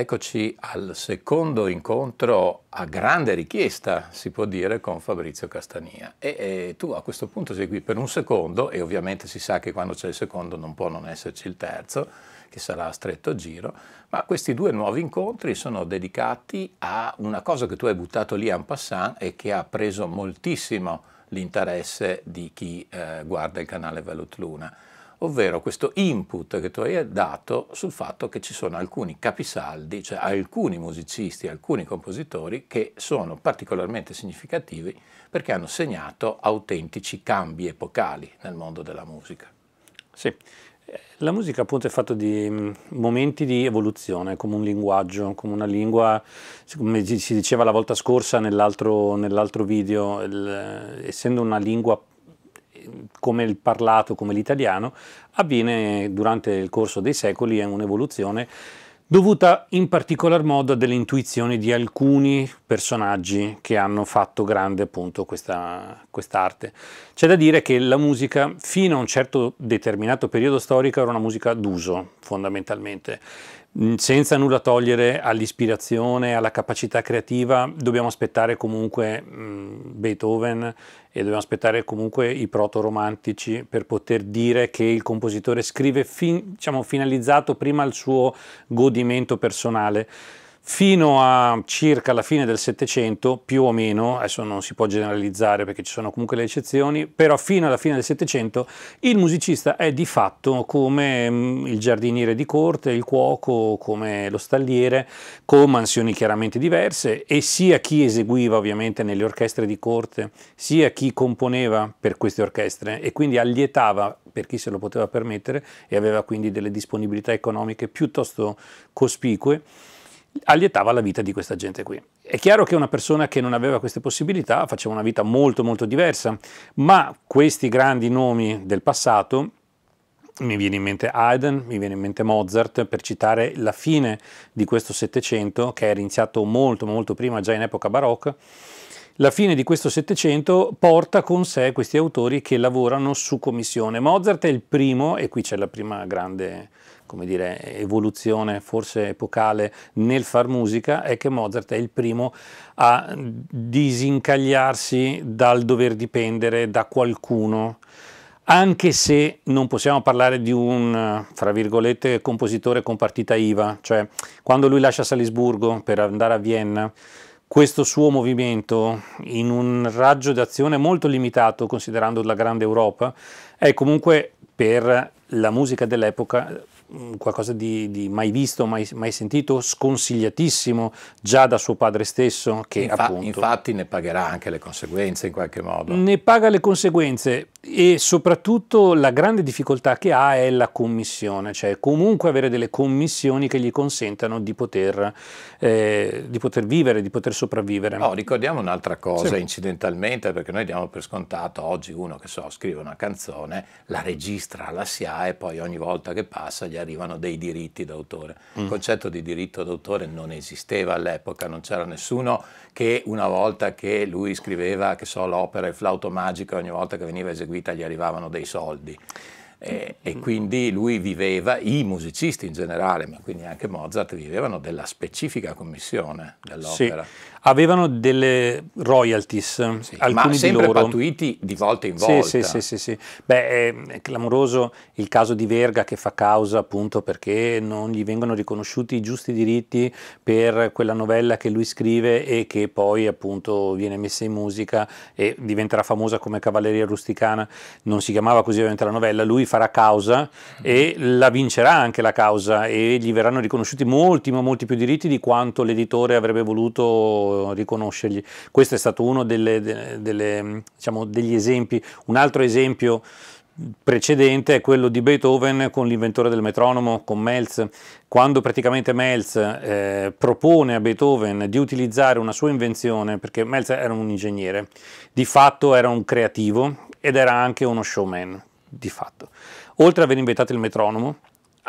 Eccoci al secondo incontro a grande richiesta, si può dire, con Fabrizio Castania. E, e, tu a questo punto sei qui per un secondo e ovviamente si sa che quando c'è il secondo non può non esserci il terzo, che sarà a stretto giro, ma questi due nuovi incontri sono dedicati a una cosa che tu hai buttato lì en passant e che ha preso moltissimo l'interesse di chi eh, guarda il canale Velut Luna ovvero questo input che tu hai dato sul fatto che ci sono alcuni capisaldi, cioè alcuni musicisti, alcuni compositori che sono particolarmente significativi perché hanno segnato autentici cambi epocali nel mondo della musica. Sì, la musica appunto è fatta di mm, momenti di evoluzione, come un linguaggio, come una lingua, come si diceva la volta scorsa nell'altro, nell'altro video, il, essendo una lingua come il parlato, come l'italiano, avviene durante il corso dei secoli, è un'evoluzione dovuta in particolar modo a delle intuizioni di alcuni personaggi che hanno fatto grande appunto questa arte. C'è da dire che la musica fino a un certo determinato periodo storico era una musica d'uso fondamentalmente Mm, senza nulla togliere all'ispirazione, alla capacità creativa, dobbiamo aspettare comunque mm, Beethoven e dobbiamo aspettare comunque i proto-romantici per poter dire che il compositore scrive fin, diciamo, finalizzato prima al suo godimento personale fino a circa la fine del Settecento, più o meno, adesso non si può generalizzare perché ci sono comunque le eccezioni, però fino alla fine del Settecento il musicista è di fatto come mm, il giardiniere di corte, il cuoco, come lo stalliere, con mansioni chiaramente diverse e sia chi eseguiva ovviamente nelle orchestre di corte, sia chi componeva per queste orchestre e quindi allietava per chi se lo poteva permettere e aveva quindi delle disponibilità economiche piuttosto cospicue allietava la vita di questa gente qui. È chiaro che una persona che non aveva queste possibilità faceva una vita molto molto diversa, ma questi grandi nomi del passato, mi viene in mente Haydn, mi viene in mente Mozart, per citare la fine di questo Settecento, che era iniziato molto molto prima, già in epoca barocca, la fine di questo Settecento porta con sé questi autori che lavorano su commissione. Mozart è il primo, e qui c'è la prima grande come dire, evoluzione forse epocale nel far musica è che Mozart è il primo a disincagliarsi dal dover dipendere da qualcuno. Anche se non possiamo parlare di un, fra virgolette, compositore con partita IVA, cioè quando lui lascia Salisburgo per andare a Vienna, questo suo movimento in un raggio d'azione molto limitato considerando la grande Europa è comunque per la musica dell'epoca qualcosa di, di, mai visto, mai, mai, sentito, sconsigliatissimo già da suo padre stesso che Infa appunto... Infatti ne pagherà anche le conseguenze in qualche modo. Ne paga le conseguenze e soprattutto la grande difficoltà che ha è la commissione, cioè comunque avere delle commissioni che gli consentano di poter, eh, di poter vivere, di poter sopravvivere. No, ricordiamo un'altra cosa sì. incidentalmente perché noi diamo per scontato oggi uno che so scrive una canzone, la registra, la si ha e poi ogni volta che passa gli arrivano dei diritti d'autore. Mm. Il concetto di diritto d'autore non esisteva all'epoca, non c'era nessuno che una volta che lui scriveva, che so, l'opera Il flauto magico, ogni volta che veniva eseguita gli arrivavano dei soldi. E, e, quindi lui viveva, i musicisti in generale, ma quindi anche Mozart, vivevano della specifica commissione dell'opera. Sì avevano delle royalties, sì, alcuni ma sempre di loro. pattuiti di volta in volta. Sì, sì, sì, sì, Beh, è clamoroso il caso di Verga che fa causa appunto perché non gli vengono riconosciuti i giusti diritti per quella novella che lui scrive e che poi appunto viene messa in musica e diventerà famosa come Cavalleria Rusticana. Non si chiamava così ovviamente la novella, lui farà causa e la vincerà anche la causa e gli verranno riconosciuti molti ma molti più diritti di quanto l'editore avrebbe voluto riconoscergli. Questo è stato uno delle, delle, diciamo, degli esempi. Un altro esempio precedente è quello di Beethoven con l'inventore del metronomo, con Melz, quando praticamente Melz eh, propone a Beethoven di utilizzare una sua invenzione, perché Melz era un ingegnere, di fatto era un creativo ed era anche uno showman, di fatto. Oltre ad aver inventato il metronomo,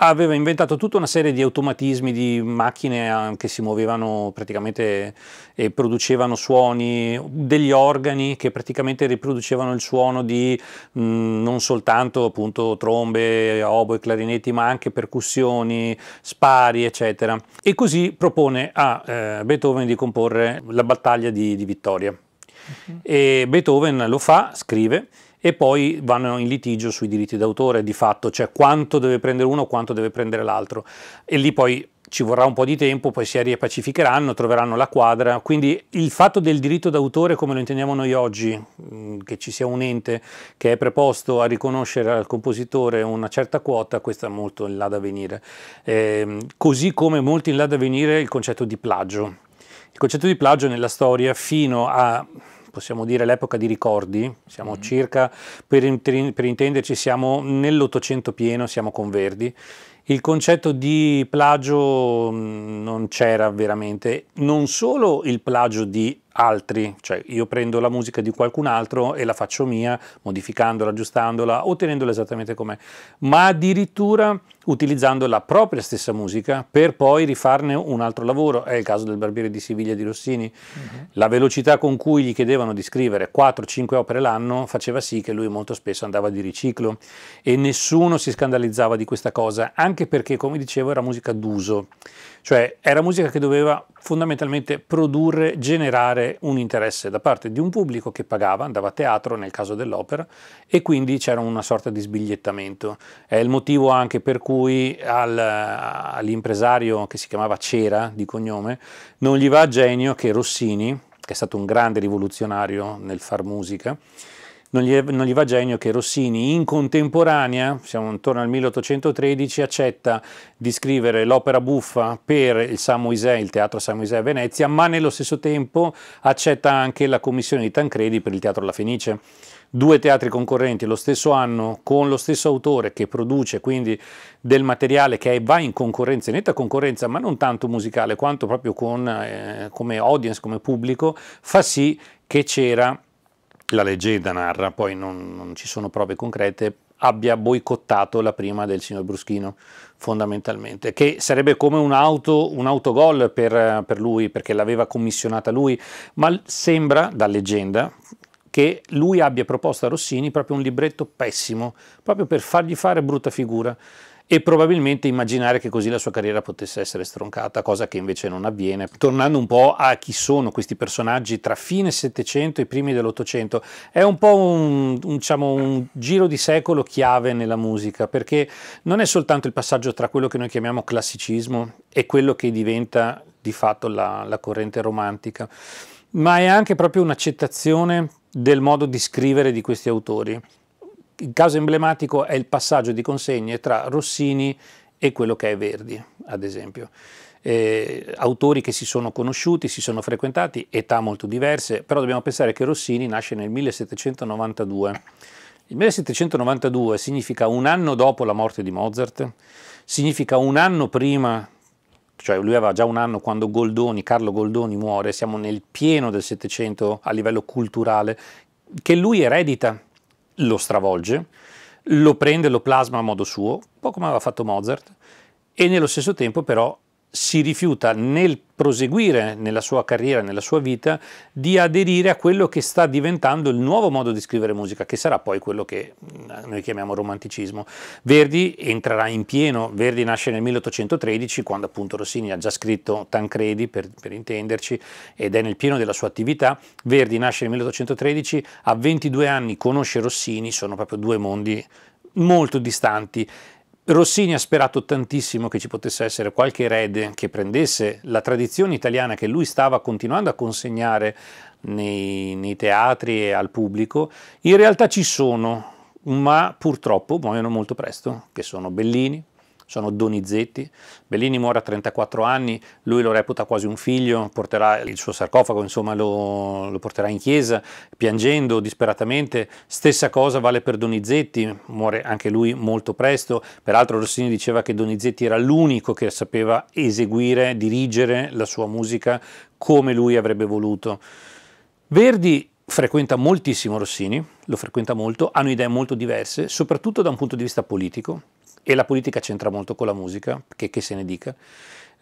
aveva inventato tutta una serie di automatismi, di macchine eh, che si muovevano praticamente e producevano suoni, degli organi che praticamente riproducevano il suono di mh, mm, non soltanto appunto trombe, oboe, clarinetti, ma anche percussioni, spari, eccetera. E così propone a eh, Beethoven di comporre la battaglia di, di Vittoria. Uh-huh. E Beethoven lo fa, scrive, e poi vanno in litigio sui diritti d'autore di fatto, cioè quanto deve prendere uno, quanto deve prendere l'altro. E lì poi ci vorrà un po' di tempo, poi si ripacificheranno, troveranno la quadra. Quindi il fatto del diritto d'autore, come lo intendiamo noi oggi, mm, che ci sia un ente che è preposto a riconoscere al compositore una certa quota, questo è molto in là da venire. Eh, così come molto in là da venire il concetto di plagio. Il concetto di plagio nella storia fino a possiamo dire l'epoca di ricordi, siamo mm. circa, per, per intenderci, siamo nell'Ottocento pieno, siamo con Verdi. Il concetto di plagio mm, non c'era veramente, non solo il plagio di altri, cioè io prendo la musica di qualcun altro e la faccio mia, modificandola, aggiustandola, ottenendola esattamente com'è, ma addirittura utilizzando la propria stessa musica per poi rifarne un altro lavoro, è il caso del Barbiere di Siviglia di Rossini. Uh-huh. La velocità con cui gli chiedevano di scrivere 4-5 opere l'anno faceva sì che lui molto spesso andava di riciclo e nessuno si scandalizzava di questa cosa, anche perché come dicevo era musica d'uso. Cioè era musica che doveva fondamentalmente produrre, generare un interesse da parte di un pubblico che pagava, andava a teatro nel caso dell'opera e quindi c'era una sorta di sbigliettamento. È il motivo anche per cui al, all'impresario che si chiamava Cera di cognome non gli va a genio che Rossini, che è stato un grande rivoluzionario nel far musica, non gli, non gli, va genio che Rossini in contemporanea, siamo intorno al 1813, accetta di scrivere l'opera buffa per il San Moisè, il Teatro San Moisè a Venezia, ma nello stesso tempo accetta anche la commissione di Tancredi per il Teatro La Fenice. Due teatri concorrenti lo stesso anno con lo stesso autore che produce quindi del materiale che va in concorrenza, in netta concorrenza, ma non tanto musicale quanto proprio con, eh, come audience, come pubblico, fa sì che c'era la leggenda narra, poi non, non, ci sono prove concrete, abbia boicottato la prima del signor Bruschino, fondamentalmente, che sarebbe come un, auto, un autogol per, per lui, perché l'aveva commissionata lui, ma sembra, da leggenda, che lui abbia proposto a Rossini proprio un libretto pessimo, proprio per fargli fare brutta figura e probabilmente immaginare che così la sua carriera potesse essere stroncata, cosa che invece non avviene. Tornando un po' a chi sono questi personaggi tra fine Settecento e primi dell'Ottocento, è un po' un, un, diciamo, un giro di secolo chiave nella musica, perché non è soltanto il passaggio tra quello che noi chiamiamo classicismo e quello che diventa di fatto la, la corrente romantica, ma è anche proprio un'accettazione del modo di scrivere di questi autori il caso emblematico è il passaggio di consegne tra Rossini e quello che è Verdi, ad esempio. Eh, autori che si sono conosciuti, si sono frequentati, età molto diverse, però dobbiamo pensare che Rossini nasce nel 1792. Il 1792 significa un anno dopo la morte di Mozart, significa un anno prima, cioè lui aveva già un anno quando Goldoni, Carlo Goldoni muore, siamo nel pieno del Settecento a livello culturale, che lui eredita lo stravolge, lo prende, lo plasma a modo suo, un po' come aveva fatto Mozart, e nello stesso tempo però si rifiuta nel proseguire nella sua carriera, nella sua vita, di aderire a quello che sta diventando il nuovo modo di scrivere musica, che sarà poi quello che mm, noi chiamiamo romanticismo. Verdi entrerà in pieno, Verdi nasce nel 1813, quando appunto Rossini ha già scritto Tancredi, per, per intenderci, ed è nel pieno della sua attività. Verdi nasce nel 1813, a 22 anni conosce Rossini, sono proprio due mondi molto distanti Rossini ha sperato tantissimo che ci potesse essere qualche erede che prendesse la tradizione italiana che lui stava continuando a consegnare nei, nei teatri e al pubblico. In realtà ci sono ma purtroppo muoiono molto presto, che sono Bellini, sono Donizetti. Bellini muore a 34 anni, lui lo reputa quasi un figlio, porterà il suo sarcofago, insomma lo, lo, porterà in chiesa, piangendo disperatamente. Stessa cosa vale per Donizetti, muore anche lui molto presto. Peraltro Rossini diceva che Donizetti era l'unico che sapeva eseguire, dirigere la sua musica come lui avrebbe voluto. Verdi frequenta moltissimo Rossini, lo frequenta molto, hanno idee molto diverse, soprattutto da un punto di vista politico e la politica c'entra molto con la musica, che, che se ne dica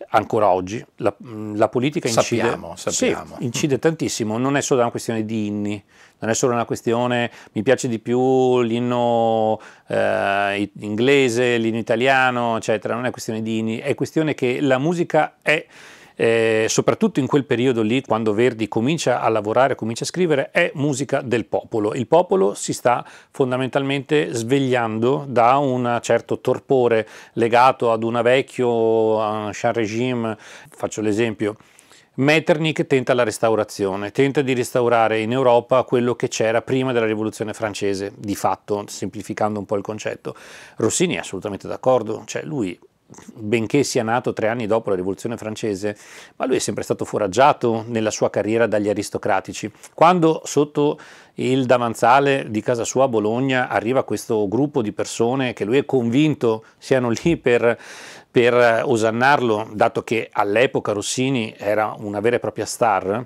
ancora oggi. La, la politica incide, sappiamo, sappiamo. Sì, incide tantissimo, non è solo una questione di inni, non è solo una questione mi piace di più l'inno eh, inglese, l'inno italiano, eccetera, non è questione di inni, è questione che la musica è eh, soprattutto in quel periodo lì, quando Verdi comincia a lavorare, comincia a scrivere, è musica del popolo. Il popolo si sta fondamentalmente svegliando da un certo torpore legato ad un vecchio ancien regime, faccio l'esempio, Metternich tenta la restaurazione, tenta di restaurare in Europa quello che c'era prima della rivoluzione francese, di fatto, semplificando un po' il concetto. Rossini è assolutamente d'accordo, cioè lui benché sia nato tre anni dopo la rivoluzione francese, ma lui è sempre stato foraggiato nella sua carriera dagli aristocratici. Quando sotto il davanzale di casa sua a Bologna arriva questo gruppo di persone che lui è convinto siano lì per, per osannarlo, dato che all'epoca Rossini era una vera e propria star,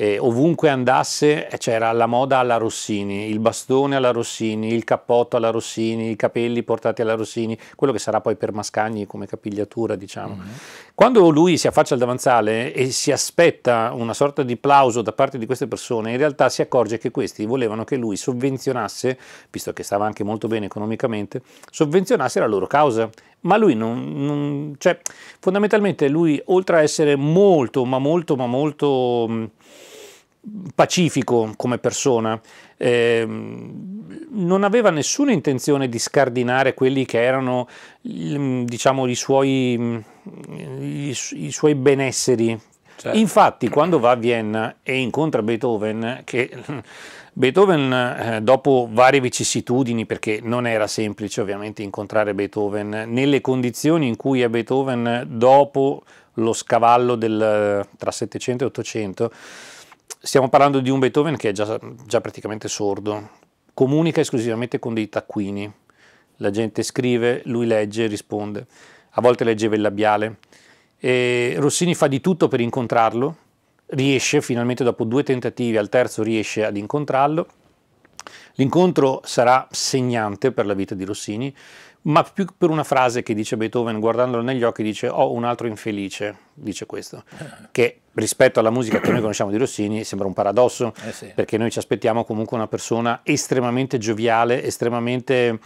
eh, ovunque andasse c'era la moda alla Rossini, il bastone alla Rossini, il cappotto alla Rossini, i capelli portati alla Rossini, quello che sarà poi per Mascagni come capigliatura, diciamo. Mm-hmm. Quando lui si affaccia al davanzale e si aspetta una sorta di plauso da parte di queste persone, in realtà si accorge che questi volevano che lui sovvenzionasse, visto che stava anche molto bene economicamente, sovvenzionasse la loro causa. Ma lui non, non, cioè fondamentalmente lui oltre a essere molto ma molto ma molto pacifico come persona, eh, non aveva nessuna intenzione di scardinare quelli che erano diciamo, i, suoi, i, i suoi benesseri. Certo. Infatti, quando va a Vienna e incontra Beethoven, che Beethoven, eh, dopo varie vicissitudini, perché non era semplice ovviamente incontrare Beethoven, nelle condizioni in cui è Beethoven dopo lo scavallo del, tra 700 e 800, stiamo parlando di un Beethoven che è già, già praticamente sordo, comunica esclusivamente con dei taccuini, la gente scrive, lui legge, risponde, a volte leggeva il labiale. E Rossini fa di tutto per incontrarlo, riesce finalmente dopo due tentativi, al terzo riesce ad incontrarlo. L'incontro sarà segnante per la vita di Rossini, ma più per una frase che dice Beethoven guardandolo negli occhi dice ho oh, un altro infelice, dice questo, che rispetto alla musica che noi conosciamo di Rossini sembra un paradosso, eh sì. perché noi ci aspettiamo comunque una persona estremamente gioviale, estremamente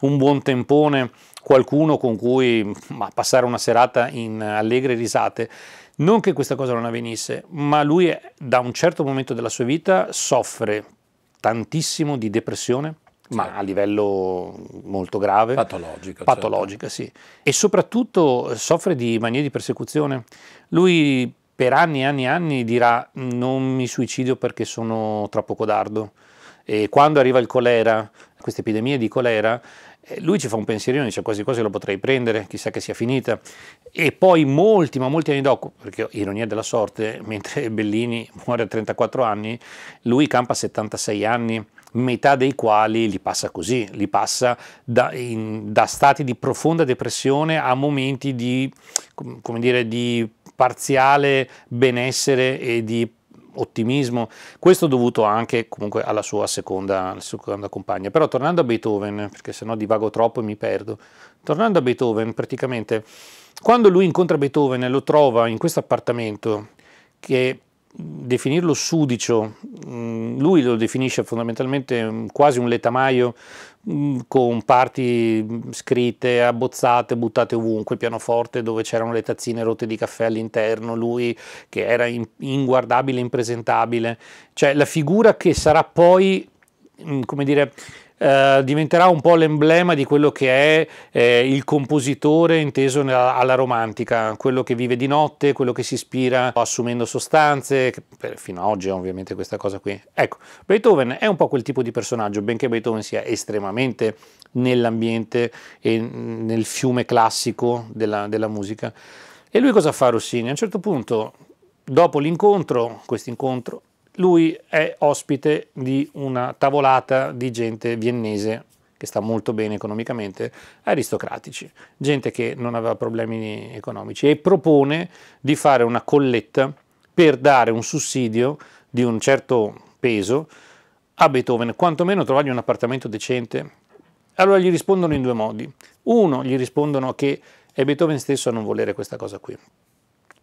un buon tempone, qualcuno con cui ma, passare una serata in allegre risate. Non che questa cosa non avvenisse, ma lui da un certo momento della sua vita soffre tantissimo di depressione, ma certo. a livello molto grave. Patologica. Patologica, certo. sì. E soprattutto soffre di manie di persecuzione. Lui per anni e anni e anni dirà non mi suicidio perché sono troppo codardo. E quando arriva il colera, queste epidemie di colera, eh, lui ci fa un pensierino, dice quasi quasi lo potrei prendere, chissà che sia finita. E poi molti, ma molti anni dopo, perché ironia della sorte, mentre Bellini muore a 34 anni, lui campa a 76 anni metà dei quali li passa così, li passa da, in, da stati di profonda depressione a momenti di, dire, di parziale benessere e di ottimismo, questo dovuto anche comunque alla sua seconda, seconda compagna. Però tornando a Beethoven, perché sennò divago troppo e mi perdo, tornando a Beethoven praticamente, quando lui incontra Beethoven e lo trova in questo appartamento che definirlo sudicio, mm, lui lo definisce fondamentalmente mm, quasi un letamaio mm, con parti scritte, abbozzate, buttate ovunque, pianoforte dove c'erano le tazzine rotte di caffè all'interno, lui che era inguardabile, impresentabile, cioè la figura che sarà poi, come dire, eh, diventerà un po' l'emblema di quello che è eh, il compositore inteso nella, alla romantica, quello che vive di notte, quello che si ispira assumendo sostanze, per, fino ad oggi ovviamente questa cosa qui. Ecco, Beethoven è un po' quel tipo di personaggio, benché Beethoven sia estremamente nell'ambiente e nel fiume classico della, della musica. E lui cosa fa Rossini? A un certo punto, dopo l'incontro, questo incontro, lui è ospite di una tavolata di gente viennese che sta molto bene economicamente, aristocratici, gente che non aveva problemi economici e propone di fare una colletta per dare un sussidio di un certo peso a Beethoven, quantomeno trovargli un appartamento decente. Allora gli rispondono in due modi. Uno, gli rispondono che è Beethoven stesso a non volere questa cosa qui.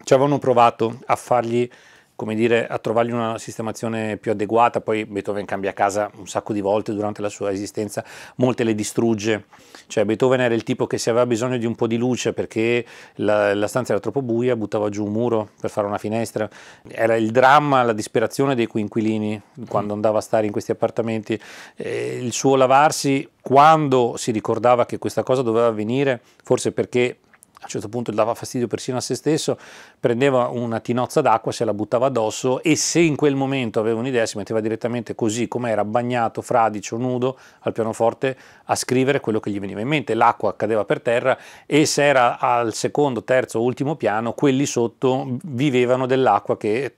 Ci avevano provato a fargli come dire, a trovargli una sistemazione più adeguata, poi Beethoven cambia casa un sacco di volte durante la sua esistenza, molte le distrugge, cioè Beethoven era il tipo che se aveva bisogno di un po' di luce perché la, la stanza era troppo buia, buttava giù un muro per fare una finestra, era il dramma, la disperazione dei coinquilini quando andava a stare in questi appartamenti, eh, il suo lavarsi quando si ricordava che questa cosa doveva avvenire, forse perché a un certo punto dava fastidio persino a se stesso, prendeva una tinozza d'acqua, se la buttava addosso e se in quel momento aveva un'idea si metteva direttamente così come era bagnato, fradicio, nudo al pianoforte a scrivere quello che gli veniva in mente. L'acqua cadeva per terra e se era al secondo, terzo, ultimo piano, quelli sotto vivevano dell'acqua che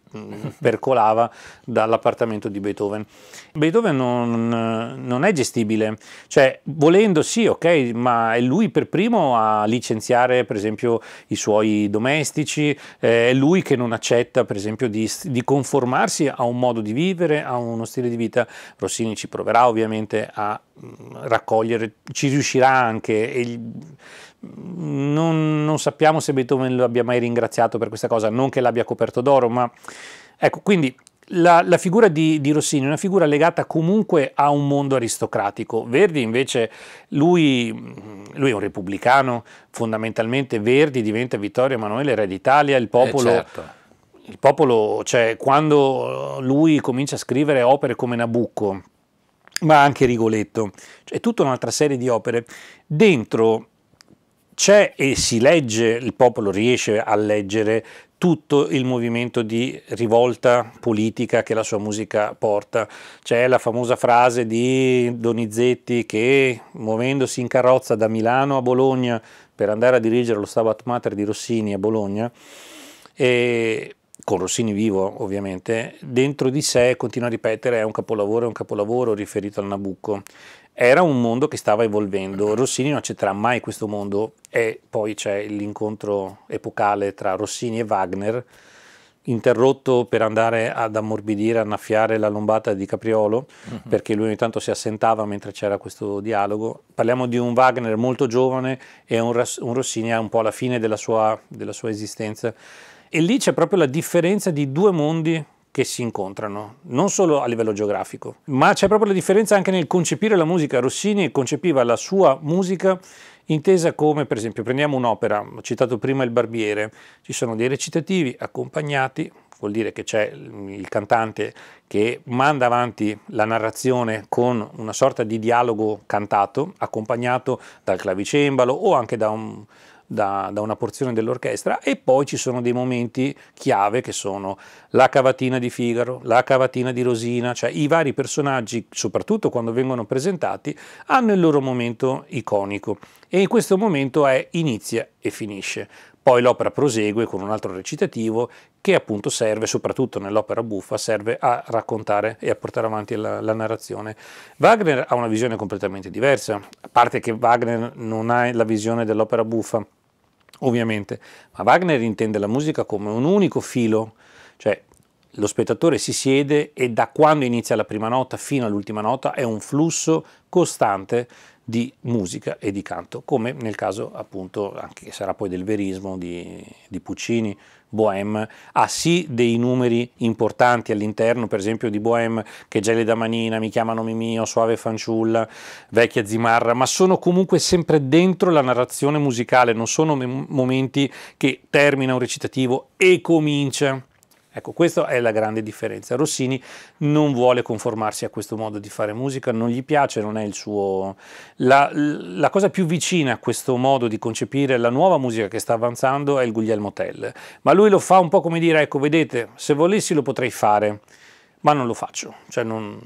percolava dall'appartamento di Beethoven. Beethoven non, non, è gestibile, cioè volendo sì, ok, ma è lui per primo a licenziare per esempio i suoi domestici, eh, è lui che non accetta per esempio di, di, conformarsi a un modo di vivere, a uno stile di vita. Rossini ci proverà ovviamente a mm, raccogliere, ci riuscirà anche. E, non, non sappiamo se Beethoven lo abbia mai ringraziato per questa cosa, non che l'abbia coperto d'oro, ma ecco, quindi la, la, figura di, di, Rossini è una figura legata comunque a un mondo aristocratico. Verdi invece, lui, lui, è un repubblicano, fondamentalmente Verdi diventa Vittorio Emanuele Re d'Italia, il popolo... Eh certo. Il popolo, cioè quando lui comincia a scrivere opere come Nabucco, ma anche Rigoletto, cioè tutta un'altra serie di opere, dentro c'è e si legge, il popolo riesce a leggere tutto il movimento di rivolta politica che la sua musica porta. C'è la famosa frase di Donizetti che muovendosi in carrozza da Milano a Bologna per andare a dirigere lo Stabat Mater di Rossini a Bologna, e con Rossini vivo ovviamente, dentro di sé continua a ripetere è un capolavoro, è un capolavoro riferito al Nabucco era un mondo che stava evolvendo. Rossini non accetterà mai questo mondo e poi c'è l'incontro epocale tra Rossini e Wagner, interrotto per andare ad ammorbidire, annaffiare la lombata di Capriolo, uh-huh. perché lui ogni tanto si assentava mentre c'era questo dialogo. Parliamo di un Wagner molto giovane e un, un Rossini un po' alla fine della sua, della sua esistenza. E lì c'è proprio la differenza di due mondi che si incontrano, non solo a livello geografico, ma c'è proprio la differenza anche nel concepire la musica. Rossini concepiva la sua musica intesa come, per esempio, prendiamo un'opera, ho citato prima Il Barbiere, ci sono dei recitativi accompagnati, vuol dire che c'è il cantante che manda avanti la narrazione con una sorta di dialogo cantato, accompagnato dal clavicembalo o anche da un da, da, una porzione dell'orchestra e poi ci sono dei momenti chiave che sono la cavatina di Figaro, la cavatina di Rosina, cioè i vari personaggi, soprattutto quando vengono presentati, hanno il loro momento iconico e in questo momento è inizia e finisce. Poi l'opera prosegue con un altro recitativo che appunto serve, soprattutto nell'opera buffa, serve a raccontare e a portare avanti la, la, narrazione. Wagner ha una visione completamente diversa, a parte che Wagner non ha la visione dell'opera buffa, ovviamente, ma Wagner intende la musica come un unico filo, cioè lo spettatore si siede e da quando inizia la prima nota fino all'ultima nota è un flusso costante di musica e di canto, come nel caso appunto, anche che sarà poi del verismo di, di Puccini, Bohème, ha sì dei numeri importanti all'interno, per esempio di Bohème, che Gelida Manina, Mi chiamano Mimio, Suave Fanciulla, Vecchia Zimarra, ma sono comunque sempre dentro la narrazione musicale, non sono momenti che termina un recitativo e comincia Ecco, questa è la grande differenza. Rossini non vuole conformarsi a questo modo di fare musica, non gli piace, non è il suo... La, la cosa più vicina a questo modo di concepire la nuova musica che sta avanzando è il Guglielmo Tell, ma lui lo fa un po' come dire, ecco, vedete, se volessi lo potrei fare, ma non lo faccio. Cioè non...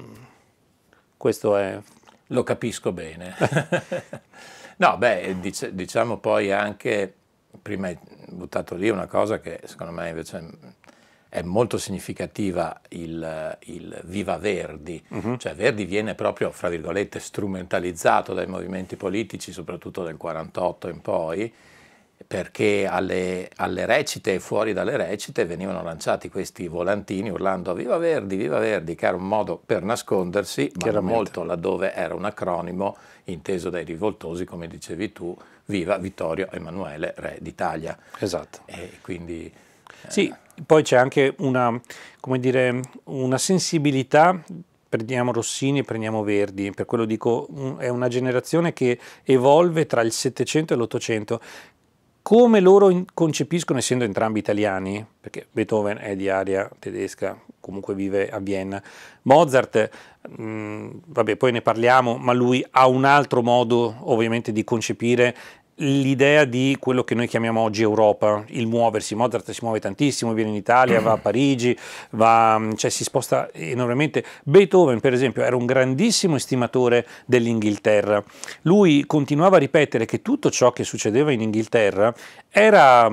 Questo è... Lo capisco bene. no, beh, dic- diciamo poi anche, prima hai buttato lì una cosa che secondo me invece è molto significativa il, il Viva Verdi, uh-huh. cioè Verdi viene proprio, fra virgolette, strumentalizzato dai movimenti politici, soprattutto del 48 in poi, perché alle, alle, recite e fuori dalle recite venivano lanciati questi volantini urlando Viva Verdi, Viva Verdi, che era un modo per nascondersi, ma molto laddove era un acronimo inteso dai rivoltosi, come dicevi tu, Viva Vittorio Emanuele, Re d'Italia. Esatto. E quindi sì, poi c'è anche una, dire, una sensibilità prendiamo Rossini e prendiamo Verdi, per quello dico è una generazione che evolve tra il Settecento e l'Ottocento. Come loro concepiscono, essendo entrambi italiani, perché Beethoven è di aria tedesca, comunque vive a Vienna, Mozart, mh, mm, vabbè poi ne parliamo, ma lui ha un altro modo ovviamente di concepire l'idea di quello che noi chiamiamo oggi Europa, il muoversi, Mozart si muove tantissimo, viene in Italia, va a Parigi, va, cioè si sposta enormemente. Beethoven per esempio era un grandissimo estimatore dell'Inghilterra, lui continuava a ripetere che tutto ciò che succedeva in Inghilterra era,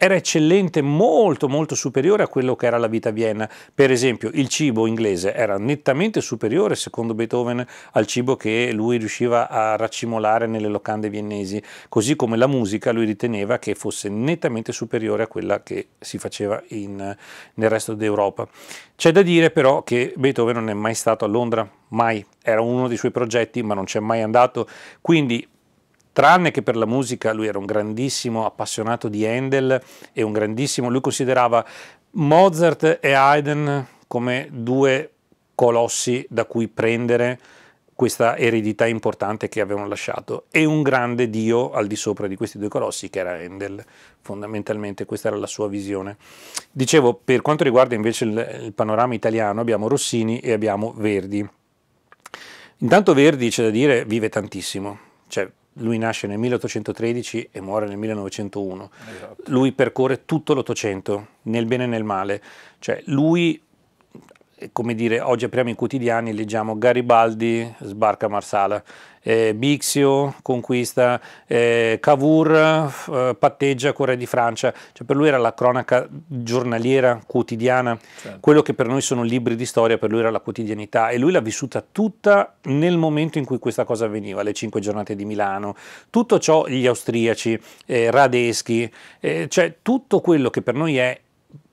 era eccellente, molto molto superiore a quello che era la vita a Vienna. Per esempio il cibo inglese era nettamente superiore secondo Beethoven al cibo che lui riusciva a raccimolare nelle locande viennesi, così come la musica lui riteneva che fosse nettamente superiore a quella che si faceva in, nel resto d'Europa. C'è da dire però che Beethoven non è mai stato a Londra, mai, era uno dei suoi progetti ma non c'è mai andato, quindi tranne che per la musica lui era un grandissimo appassionato di Handel e un grandissimo, lui considerava Mozart e Haydn come due colossi da cui prendere questa eredità importante che avevano lasciato e un grande dio al di sopra di questi due colossi che era Handel, fondamentalmente questa era la sua visione. Dicevo, per quanto riguarda invece il, il panorama italiano abbiamo Rossini e abbiamo Verdi. Intanto Verdi, c'è da dire, vive tantissimo, cioè lui nasce nel 1813 e muore nel 1901. Esatto. Lui percorre tutto l'Ottocento, nel bene e nel male. Cioè lui come dire, oggi apriamo i quotidiani, leggiamo Garibaldi sbarca a Marsala, eh, Bixio conquista, eh, Cavour eh, patteggia con Re di Francia, cioè per lui era la cronaca giornaliera, quotidiana, certo. quello che per noi sono libri di storia, per lui era la quotidianità. E lui l'ha vissuta tutta nel momento in cui questa cosa avveniva, le cinque giornate di Milano, tutto ciò gli austriaci, eh, Radeschi, eh, cioè tutto quello che per noi è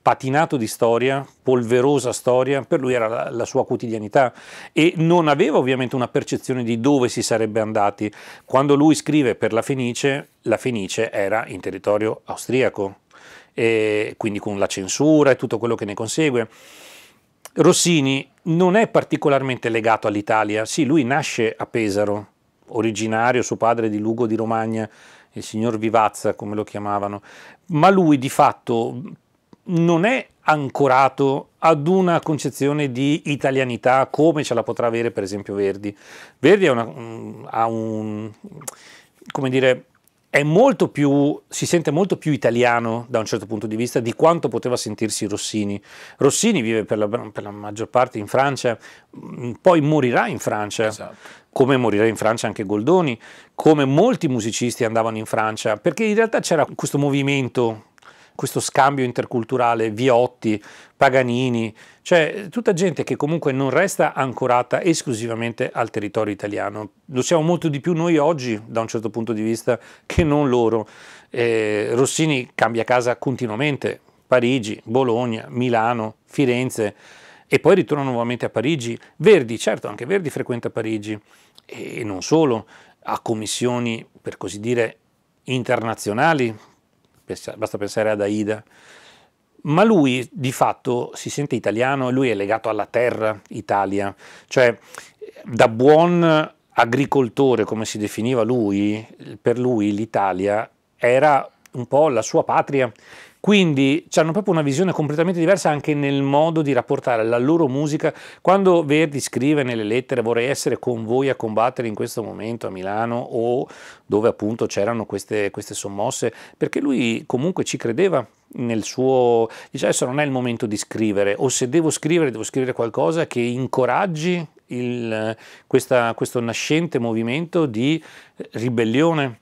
patinato di storia, polverosa storia, per lui era la, la, sua quotidianità e non aveva ovviamente una percezione di dove si sarebbe andati. Quando lui scrive per la Fenice, la Fenice era in territorio austriaco, quindi con la censura e tutto quello che ne consegue. Rossini non è particolarmente legato all'Italia, sì, lui nasce a Pesaro, originario, suo padre di Lugo di Romagna, il signor Vivazza come lo chiamavano, ma lui di fatto non è ancorato ad una concezione di italianità come ce la potrà avere per esempio Verdi. Verdi una, ha un, come dire, è molto più, si sente molto più italiano da un certo punto di vista di quanto poteva sentirsi Rossini. Rossini vive per la, per la maggior parte in Francia, poi morirà in Francia. Esatto. Come morirà in Francia anche Goldoni, come molti musicisti andavano in Francia, perché in realtà c'era questo movimento questo scambio interculturale, Viotti, Paganini, cioè tutta gente che comunque non resta ancorata esclusivamente al territorio italiano. Lo siamo molto di più noi oggi, da un certo punto di vista, che non loro. Eh, Rossini cambia casa continuamente, Parigi, Bologna, Milano, Firenze e poi ritorna nuovamente a Parigi. Verdi, certo, anche Verdi frequenta Parigi e non solo, ha commissioni, per così dire, internazionali, basta pensare ad Aida. Ma lui di fatto si sente italiano e lui è legato alla terra Italia, cioè da buon agricoltore come si definiva lui, per lui l'Italia era un po' la sua patria, quindi hanno proprio una visione completamente diversa anche nel modo di rapportare la loro musica. Quando Verdi scrive nelle lettere vorrei essere con voi a combattere in questo momento a Milano o dove appunto c'erano queste, queste sommosse, perché lui comunque ci credeva nel suo, dice adesso non è il momento di scrivere o se devo scrivere devo scrivere qualcosa che incoraggi il, questa, questo nascente movimento di ribellione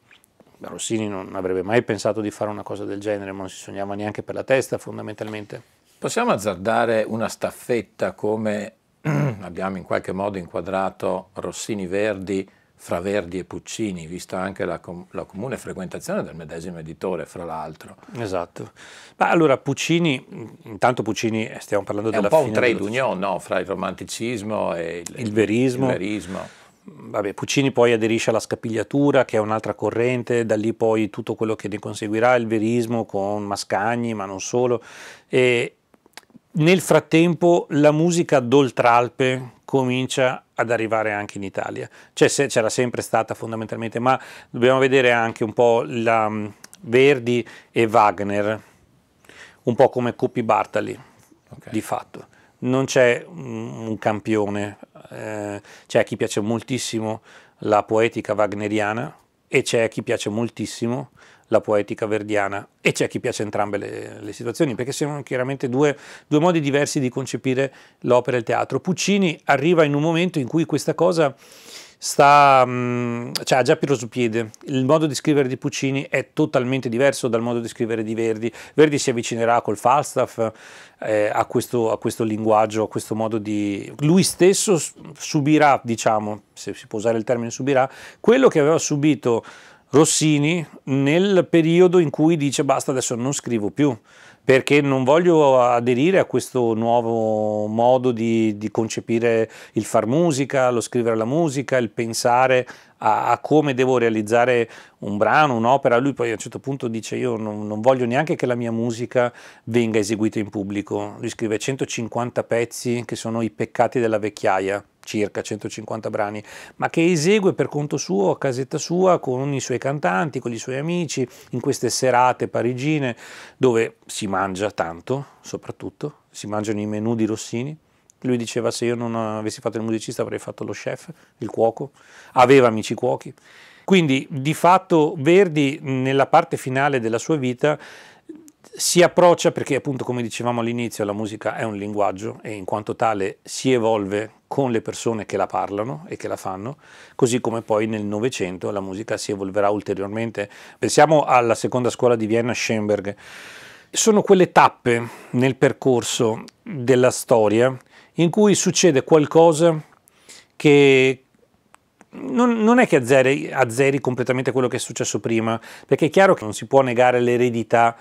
Rossini non avrebbe mai pensato di fare una cosa del genere, ma non si sognava neanche per la testa fondamentalmente. Possiamo azzardare una staffetta come abbiamo in qualche modo inquadrato Rossini-Verdi fra Verdi e Puccini, vista anche la, com la, comune frequentazione del medesimo editore, fra l'altro. Esatto. Ma allora Puccini, intanto Puccini, stiamo parlando È della fine... È un po' un trade union, no? Fra il romanticismo e il, il verismo. Il verismo Vabbè, Puccini poi aderisce alla scapigliatura, che è un'altra corrente, da lì poi tutto quello che ne conseguirà, il verismo con Mascagni, ma non solo. E nel frattempo la musica d'oltralpe comincia ad arrivare anche in Italia. Cioè, c'era sempre stata fondamentalmente, ma dobbiamo vedere anche un po' la mm, Verdi e Wagner, un po' come Coppi Bartali, okay. di fatto. Non c'è un campione eh, c'è chi piace moltissimo la poetica wagneriana e c'è chi piace moltissimo la poetica verdiana e c'è chi piace entrambe le, le situazioni perché sono chiaramente due, due, modi diversi di concepire l'opera e il teatro. Puccini arriva in un momento in cui questa cosa sta, mm, cioè, ha già preso su piede. Il modo di scrivere di Puccini è totalmente diverso dal modo di scrivere di Verdi. Verdi si avvicinerà col Falstaff eh, a, questo, a, questo, linguaggio, a questo modo di... Lui stesso subirà, diciamo, se si può usare il termine subirà, quello che aveva subito Rossini nel periodo in cui dice basta adesso non scrivo più perché non voglio aderire a questo nuovo modo di, di concepire il far musica, lo scrivere la musica, il pensare a, a, come devo realizzare un brano, un'opera. Lui poi a un certo punto dice io non, non, voglio neanche che la mia musica venga eseguita in pubblico. Lui scrive 150 pezzi che sono i peccati della vecchiaia circa 150 brani, ma che esegue per conto suo, a casetta sua, con i suoi cantanti, con i suoi amici, in queste serate parigine, dove si mangia tanto, soprattutto, si mangiano i menù di Rossini. Lui diceva se io non avessi fatto il musicista avrei fatto lo chef, il cuoco, aveva amici cuochi. Quindi di fatto Verdi nella parte finale della sua vita si approccia perché appunto come dicevamo all'inizio la musica è un linguaggio e in quanto tale si evolve con le persone che la parlano e che la fanno, così come poi nel Novecento la musica si evolverà ulteriormente. Pensiamo alla seconda scuola di Vienna Schoenberg. Sono quelle tappe nel percorso della storia in cui succede qualcosa che, non, non, è che azzeri, azzeri completamente quello che è successo prima, perché è chiaro che non si può negare l'eredità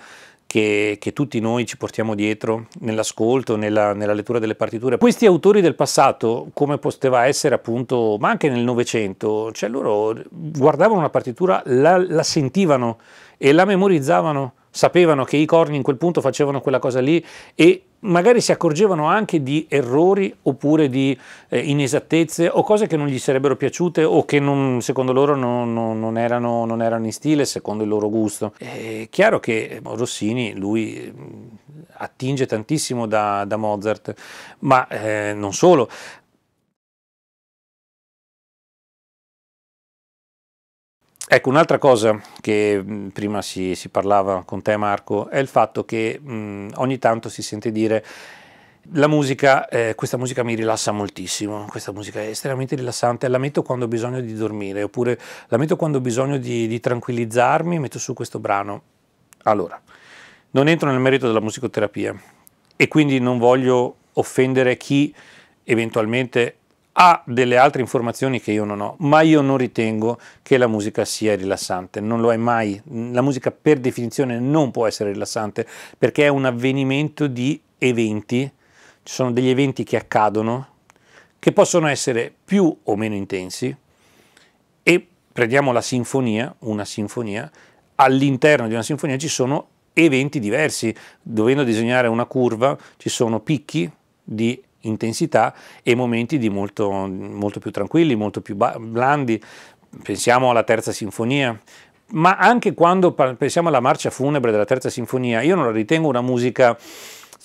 che, che, tutti noi ci portiamo dietro nell'ascolto, nella, nella, lettura delle partiture. Questi autori del passato, come poteva essere appunto, ma anche nel Novecento, cioè loro guardavano una partitura, la, la sentivano e la memorizzavano sapevano che i corni in quel punto facevano quella cosa lì e magari si accorgevano anche di errori oppure di eh, inesattezze o cose che non gli sarebbero piaciute o che non, secondo loro non, non, non, erano, non, erano, in stile secondo il loro gusto. È chiaro che Rossini, lui attinge tantissimo da, da Mozart, ma eh, non solo, Ecco, un'altra cosa che prima si, si, parlava con te Marco è il fatto che mh, ogni tanto si sente dire la musica, eh, questa musica mi rilassa moltissimo, questa musica è estremamente rilassante, la metto quando ho bisogno di dormire, oppure la metto quando ho bisogno di, di tranquillizzarmi, metto su questo brano. Allora, non entro nel merito della musicoterapia e quindi non voglio offendere chi eventualmente ha delle altre informazioni che io non ho, ma io non ritengo che la musica sia rilassante, non lo è mai. La musica per definizione non può essere rilassante perché è un avvenimento di eventi, ci sono degli eventi che accadono, che possono essere più o meno intensi. E prendiamo la sinfonia, una sinfonia, all'interno di una sinfonia ci sono eventi diversi, dovendo disegnare una curva ci sono picchi di intensità e momenti di molto, molto più tranquilli, molto più blandi. Pensiamo alla terza sinfonia, ma anche quando pensiamo alla marcia funebre della terza sinfonia, io non la ritengo una musica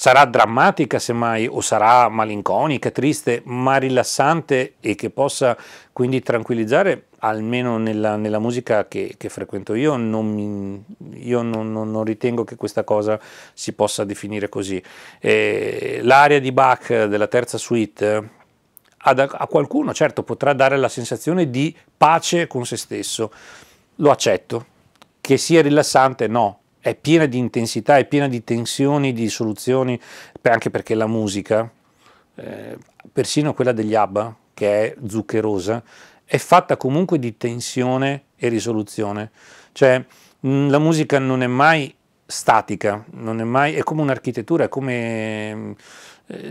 sarà drammatica semmai o sarà malinconica, triste, ma rilassante e che possa quindi tranquillizzare, almeno nella, nella musica che, che, frequento io, non, mi, io non, non, non, ritengo che questa cosa si possa definire così. Eh, l'aria di Bach della terza suite ad, a qualcuno certo potrà dare la sensazione di pace con se stesso, lo accetto, che sia rilassante no, è piena di intensità, è piena di tensioni, di soluzioni, anche perché la musica, eh, persino quella degli ABBA, che è zuccherosa, è fatta comunque di tensione e risoluzione. Cioè mh, la musica non è mai statica, non è mai, è come un'architettura, è come eh,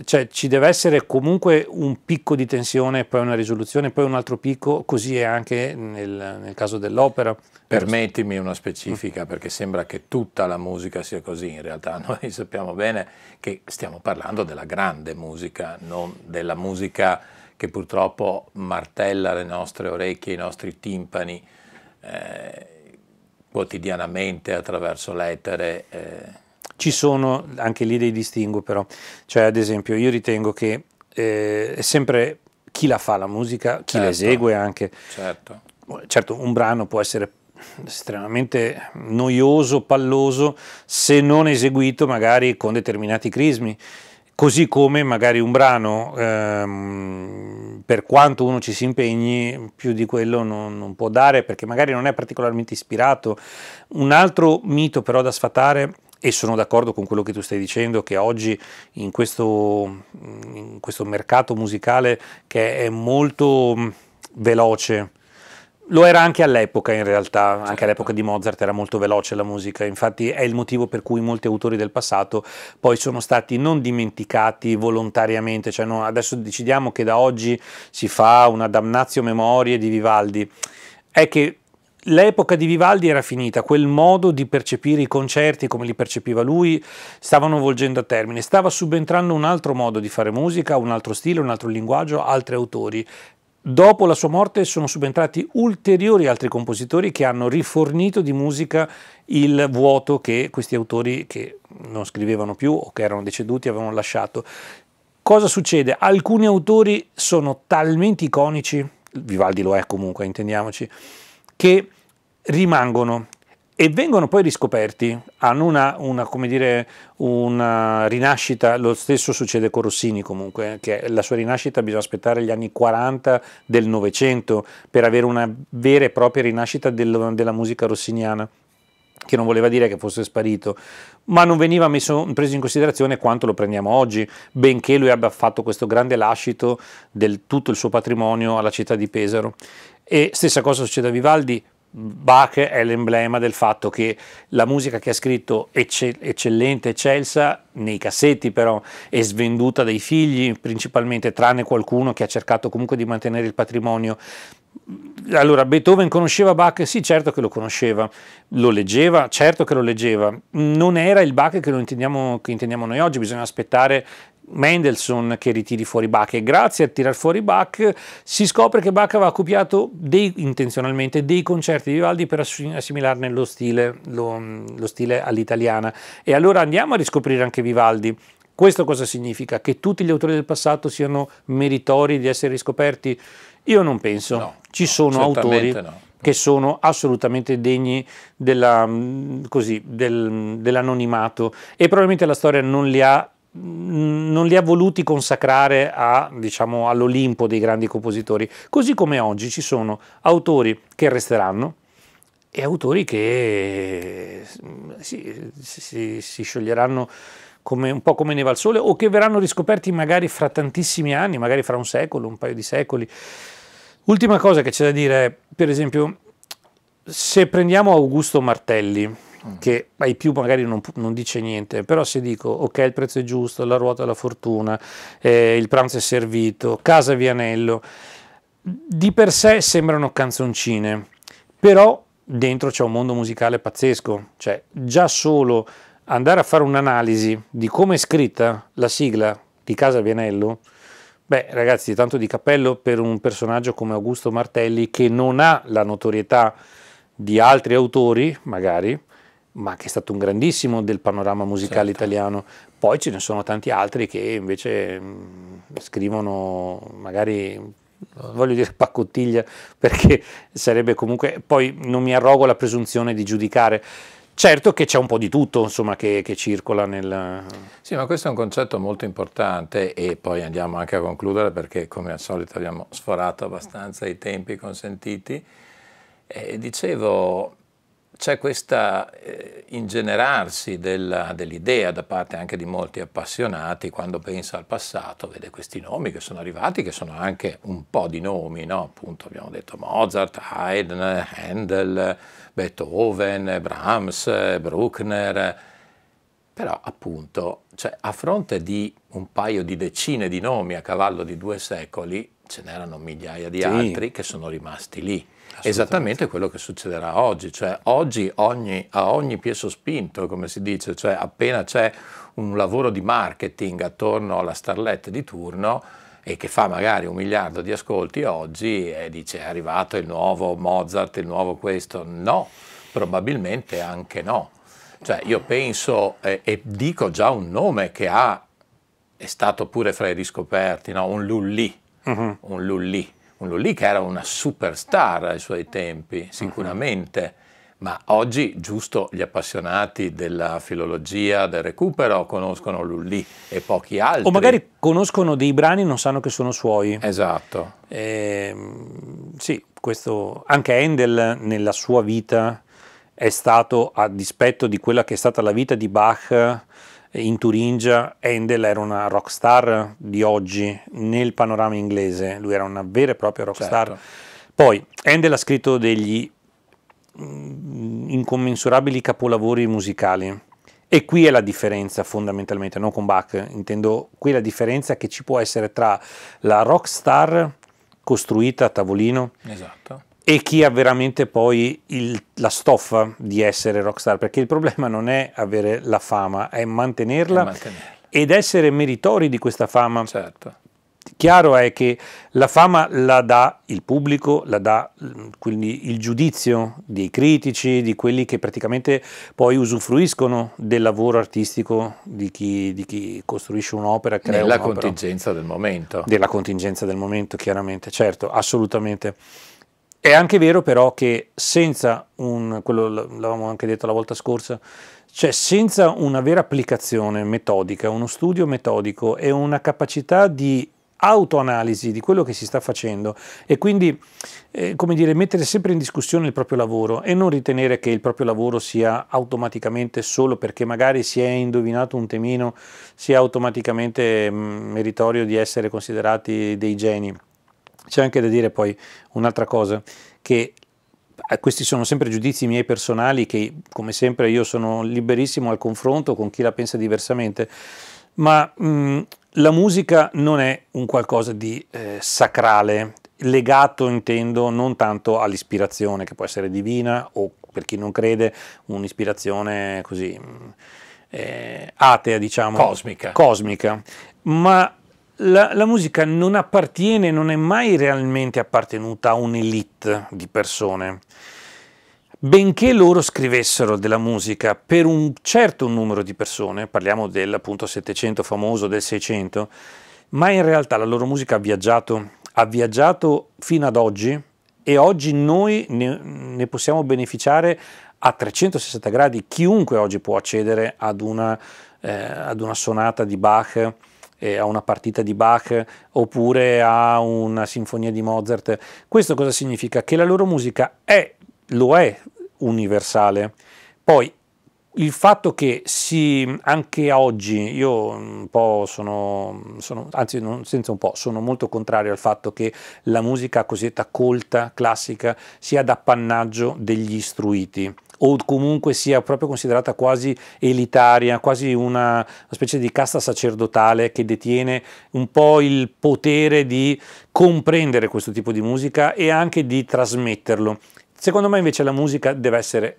cioè ci deve essere comunque un picco di tensione, poi una risoluzione, poi un altro picco, così è anche nel, nel caso dell'opera. Permettimi una specifica perché sembra che tutta la musica sia così, in realtà noi sappiamo bene che stiamo parlando della grande musica, non della musica che purtroppo martella le nostre orecchie, i nostri timpani eh, quotidianamente attraverso l'etere. Eh, ci sono anche lì dei distinguo però, cioè ad esempio io ritengo che eh, è sempre chi la fa la musica, chi certo, la esegue anche. Certo. certo, un brano può essere estremamente noioso, palloso, se non eseguito magari con determinati crismi. Così come magari un brano, ehm, per quanto uno ci si impegni, più di quello non, non può dare perché magari non è particolarmente ispirato. Un altro mito però da sfatare e sono d'accordo con quello che tu stai dicendo, che oggi in questo, in questo mercato musicale che è molto mm, veloce, lo era anche all'epoca in realtà, certo. anche all'epoca di Mozart era molto veloce la musica, infatti è il motivo per cui molti autori del passato poi sono stati non dimenticati volontariamente, cioè no, adesso decidiamo che da oggi si fa una damnazio memorie di Vivaldi, è che l'epoca di Vivaldi era finita, quel modo di percepire i concerti come li percepiva lui stavano volgendo a termine, stava subentrando un altro modo di fare musica, un altro stile, un altro linguaggio, altri autori. Dopo la sua morte sono subentrati ulteriori altri compositori che hanno rifornito di musica il vuoto che questi autori che non scrivevano più o che erano deceduti avevano lasciato. Cosa succede? Alcuni autori sono talmente iconici, Vivaldi lo è comunque, intendiamoci, che rimangono e vengono poi riscoperti, hanno una, una, dire, una, rinascita, lo stesso succede con Rossini comunque, che la sua rinascita bisogna aspettare gli anni 40 del Novecento per avere una vera e propria rinascita del, della musica rossiniana che non voleva dire che fosse sparito, ma non veniva messo, preso in considerazione quanto lo prendiamo oggi, benché lui abbia fatto questo grande lascito del tutto il suo patrimonio alla città di Pesaro. E stessa cosa succede a Vivaldi, Bach è l'emblema del fatto che la musica che ha scritto eccellente, eccelsa, nei cassetti però, è svenduta dai figli principalmente, tranne qualcuno che ha cercato comunque di mantenere il patrimonio. Allora, Beethoven conosceva Bach? Sì, certo che lo conosceva, lo leggeva, certo che lo leggeva, non era il Bach che, intendiamo, che intendiamo noi oggi, bisogna aspettare Mendelssohn che ritiri fuori Bach e grazie a tirar fuori Bach si scopre che Bach aveva copiato dei, intenzionalmente dei concerti di Vivaldi per assimilarne lo stile, lo, lo stile all'italiana e allora andiamo a riscoprire anche Vivaldi questo cosa significa? Che tutti gli autori del passato siano meritori di essere riscoperti? Io non penso. No, Ci no, sono autori no. che sono assolutamente degni della, così, del, dell'anonimato e probabilmente la storia non li ha non li ha voluti consacrare a, diciamo, all'Olimpo dei grandi compositori, così come oggi ci sono autori che resteranno e autori che si, si, si scioglieranno come, un po' come neva al sole o che verranno riscoperti magari fra tantissimi anni, magari fra un secolo, un paio di secoli. Ultima cosa che c'è da dire per esempio, se prendiamo Augusto Martelli, che ai più magari non, non, dice niente, però se dico ok il prezzo è giusto, la ruota della fortuna, eh, il pranzo è servito, casa Vianello, di per sé sembrano canzoncine, però dentro c'è un mondo musicale pazzesco, cioè già solo andare a fare un'analisi di come è scritta la sigla di Casa Vianello, beh ragazzi tanto di cappello per un personaggio come Augusto Martelli che non ha la notorietà di altri autori, magari, ma che è stato un grandissimo del panorama musicale certo. italiano. Poi ce ne sono tanti altri che invece mh, scrivono magari voglio dire paccottiglia perché sarebbe comunque poi non mi arrogo la presunzione di giudicare Certo che c'è un po' di tutto insomma, che, che, circola nel... Sì, ma questo è un concetto molto importante e poi andiamo anche a concludere perché come al solito abbiamo sforato abbastanza i tempi consentiti. E dicevo, c'è questo eh, ingenerarsi della, dell'idea da parte anche di molti appassionati quando pensa al passato, vede questi nomi che sono arrivati, che sono anche un po' di nomi, no? appunto abbiamo detto Mozart, Haydn, Handel, Beethoven, Brahms, Bruckner, però appunto cioè, a fronte di un paio di decine di nomi a cavallo di due secoli, ce n'erano migliaia di sì. altri che sono rimasti lì. Esattamente quello che succederà oggi, cioè oggi ogni, a ogni piezo spinto, come si dice, cioè appena c'è un lavoro di marketing attorno alla starlet di turno e che fa magari un miliardo di ascolti oggi e dice è arrivato il nuovo Mozart, il nuovo questo, no, probabilmente anche no. Cioè io penso eh, e dico già un nome che ha, è stato pure fra i riscoperti, no? un Lully, uh-huh. un Lully un Lully che era una superstar ai suoi tempi, sicuramente, uh-huh. ma oggi giusto gli appassionati della filologia, del recupero conoscono Lully e pochi altri. O magari conoscono dei brani e non sanno che sono suoi. Esatto. Eh, sì, questo, anche Handel nella sua vita è stato, a dispetto di quella che è stata la vita di Bach, in Turingia Handel era una rockstar di oggi nel panorama inglese, lui era una vera e propria rockstar. Certo. Poi Handel ha scritto degli mm, incommensurabili capolavori musicali. E qui è la differenza fondamentalmente, non con Bach, intendo qui la differenza che ci può essere tra la rockstar costruita a tavolino esatto e chi ha veramente poi il, la stoffa di essere rockstar, perché il problema non è avere la fama, è mantenerla, mantenerla. ed essere meritori di questa fama. Certo. Chiaro è che la fama la dà il pubblico, la dà quindi il giudizio dei critici, di quelli che praticamente poi usufruiscono del lavoro artistico di chi, di chi costruisce un'opera. Crea Nella un'opera. contingenza del momento. Della contingenza del momento, chiaramente, certo, assolutamente. È anche vero però che senza un, quello l'avevamo anche detto la volta scorsa, cioè senza una vera applicazione metodica, uno studio metodico e una capacità di autoanalisi di quello che si sta facendo e quindi eh, come dire mettere sempre in discussione il proprio lavoro e non ritenere che il proprio lavoro sia automaticamente solo perché magari si è indovinato un temino sia automaticamente mm, meritorio di essere considerati dei geni c'è anche da dire poi un'altra cosa, che eh, questi sono sempre giudizi miei personali che come sempre io sono liberissimo al confronto con chi la pensa diversamente, ma mh, la musica non è un qualcosa di eh, sacrale, legato intendo non tanto all'ispirazione che può essere divina o per chi non crede un'ispirazione così eh, atea diciamo. Cosmica. cosmica. Ma la, la, musica non appartiene, non è mai realmente appartenuta a un'elite di persone. Benché loro scrivessero della musica per un certo numero di persone, parliamo del appunto 700 famoso, del 600, ma in realtà la loro musica ha viaggiato, ha viaggiato fino ad oggi e oggi noi ne, ne possiamo beneficiare a 360 gradi. Chiunque oggi può accedere ad una, eh, ad una sonata di Bach eh, a una partita di Bach oppure a una sinfonia di Mozart. Questo cosa significa? Che la loro musica è, lo è universale. Poi il fatto che si, anche oggi, io un po' sono, sono, anzi non senza un po', sono molto contrario al fatto che la musica cosiddetta colta, classica, sia d'appannaggio degli istruiti o comunque sia proprio considerata quasi elitaria, quasi una, una specie di casta sacerdotale che detiene un po' il potere di comprendere questo tipo di musica e anche di trasmetterlo. Secondo me invece la musica deve essere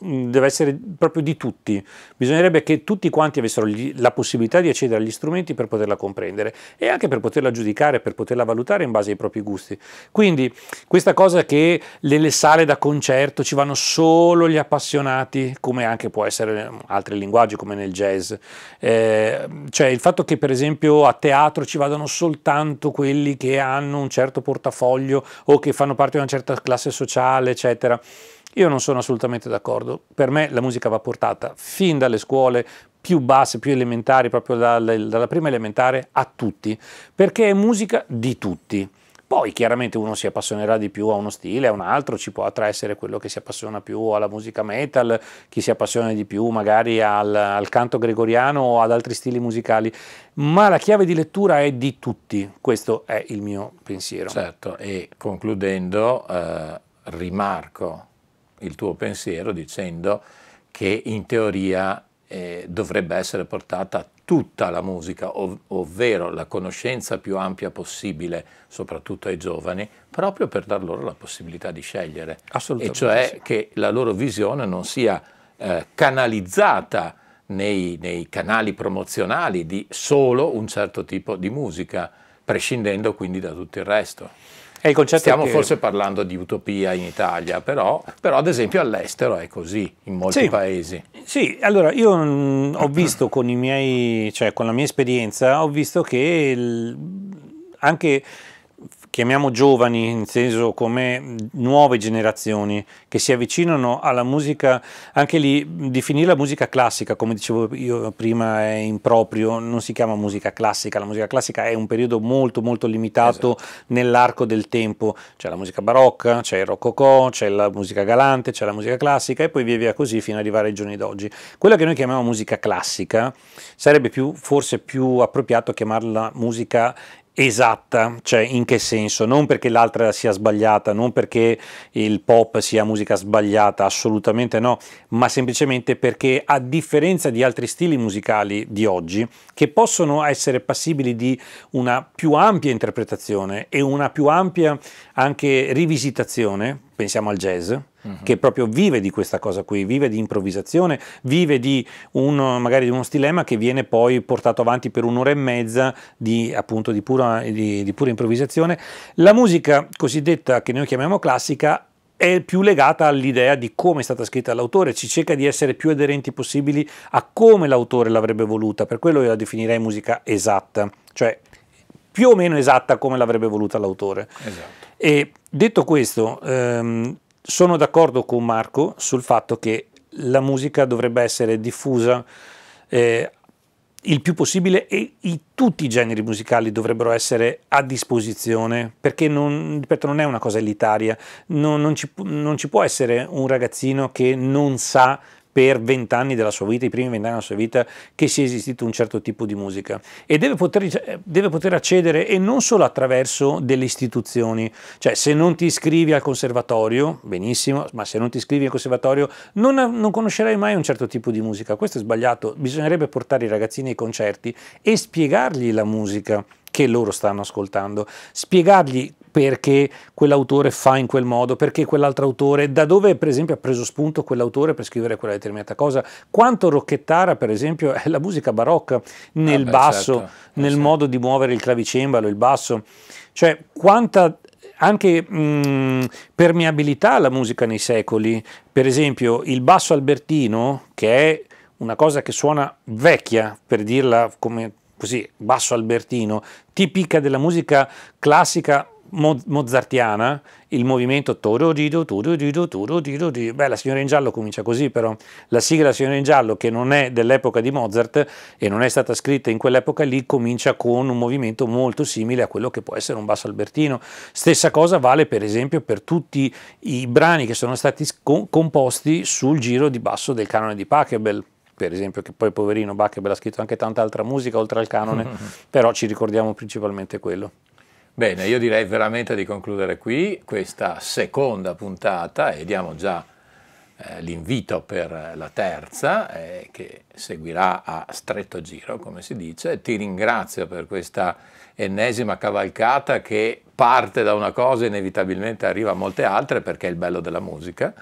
deve essere proprio di tutti, bisognerebbe che tutti quanti avessero gli, la possibilità di accedere agli strumenti per poterla comprendere e anche per poterla giudicare, per poterla valutare in base ai propri gusti. Quindi questa cosa che nelle sale da concerto ci vanno solo gli appassionati, come anche può essere in altri linguaggi come nel jazz, eh, cioè il fatto che per esempio a teatro ci vadano soltanto quelli che hanno un certo portafoglio o che fanno parte di una certa classe sociale, eccetera. Io non sono assolutamente d'accordo. Per me la musica va portata fin dalle scuole più basse, più elementari, proprio dalla, dalla prima elementare a tutti, perché è musica di tutti. Poi chiaramente uno si appassionerà di più a uno stile, a un altro, ci potrà essere quello che si appassiona più alla musica metal, chi si appassiona di più magari al, al, canto gregoriano o ad altri stili musicali, ma la chiave di lettura è di tutti, questo è il mio pensiero. Certo, e concludendo eh, rimarco il tuo pensiero dicendo che in teoria eh, dovrebbe essere portata tutta la musica, ov ovvero la conoscenza più ampia possibile, soprattutto ai giovani, proprio per dar loro la possibilità di scegliere. Assolutamente. E cioè sì. che la loro visione non sia eh, canalizzata nei, nei canali promozionali di solo un certo tipo di musica, prescindendo quindi da tutto il resto. Stiamo che... forse parlando di utopia in Italia, però, però ad esempio all'estero è così, in molti sì, paesi. Sì, allora io mh, mm, ho visto con, i miei, cioè, con la mia esperienza, ho visto che il, anche chiamiamo giovani, in senso come nuove generazioni che si avvicinano alla musica, anche lì definire la musica classica, come dicevo io prima, è improprio, non si chiama musica classica, la musica classica è un periodo molto molto limitato esatto. nell'arco del tempo, c'è la musica barocca, c'è il rococò, c'è la musica galante, c'è la musica classica e poi via via così fino ad arrivare ai giorni d'oggi. Quella che noi chiamiamo musica classica sarebbe più, forse più appropriato chiamarla musica esatta, cioè in che senso? Non perché l'altra sia sbagliata, non perché il pop sia musica sbagliata, assolutamente no, ma semplicemente perché a differenza di altri stili musicali di oggi, che possono essere passibili di una più ampia interpretazione e una più ampia anche rivisitazione, pensiamo al jazz, uh-huh. che proprio vive di questa cosa qui, vive di improvvisazione, vive di uno, magari di uno stilema che viene poi portato avanti per un'ora e mezza di, appunto, di, pura, di, di pura improvvisazione. La musica cosiddetta che noi chiamiamo classica è più legata all'idea di come è stata scritta l'autore, ci cerca di essere più aderenti possibili a come l'autore l'avrebbe voluta, per quello io la definirei musica esatta, cioè più o meno esatta come l'avrebbe voluta l'autore. Esatto. E detto questo, ehm, sono d'accordo con Marco sul fatto che la musica dovrebbe essere diffusa eh, il più possibile e i, tutti i generi musicali dovrebbero essere a disposizione perché non, ripeto, non è una cosa elitaria, non, non, ci, non ci può essere un ragazzino che non sa per vent'anni della sua vita, i primi vent'anni della sua vita, che sia esistito un certo tipo di musica. E deve poter, deve poter, accedere e non solo attraverso delle istituzioni, cioè se non ti iscrivi al conservatorio, benissimo, ma se non ti iscrivi al conservatorio non, non conoscerai mai un certo tipo di musica, questo è sbagliato, bisognerebbe portare i ragazzini ai concerti e spiegargli la musica che loro stanno ascoltando, spiegargli perché quell'autore fa in quel modo, perché quell'altro autore, da dove per esempio ha preso spunto quell'autore per scrivere quella determinata cosa, quanto Rocchettara per esempio è la musica barocca nel ah beh, basso, certo. nel sì. modo di muovere il clavicembalo, il basso, cioè quanta anche mh, permeabilità alla musica nei secoli, per esempio il basso albertino che è una cosa che suona vecchia per dirla come così basso albertino, tipica della musica classica mozartiana, il movimento torodido, torodido, torodido, beh la signora in giallo comincia così però, la sigla della signora in giallo che non è dell'epoca di Mozart e non è stata scritta in quell'epoca lì comincia con un movimento molto simile a quello che può essere un basso albertino, stessa cosa vale per esempio per tutti i brani che sono stati composti sul giro di basso del canone di Pachelbel, per esempio, che poi poverino Bacchebel ha scritto anche tanta altra musica oltre al canone, però ci ricordiamo principalmente quello. Bene, io direi veramente di concludere qui questa seconda puntata e diamo già eh, l'invito per la terza eh, che seguirà a stretto giro, come si dice. Ti ringrazio per questa ennesima cavalcata che parte da una cosa e inevitabilmente arriva a molte altre perché è il bello della musica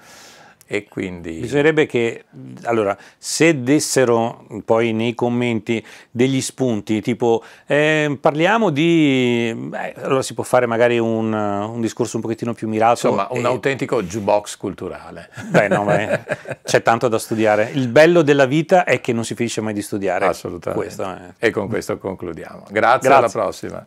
e quindi... Bisognerebbe che, allora, se dessero poi nei commenti degli spunti, tipo eh, parliamo di... Beh, allora si può fare magari un, un, discorso un pochettino più mirato. Insomma, un e... autentico jukebox culturale. Beh, no, beh, c'è tanto da studiare. Il bello della vita è che non si finisce mai di studiare. Assolutamente. Questo è... E con questo concludiamo. Grazie, Grazie. alla prossima.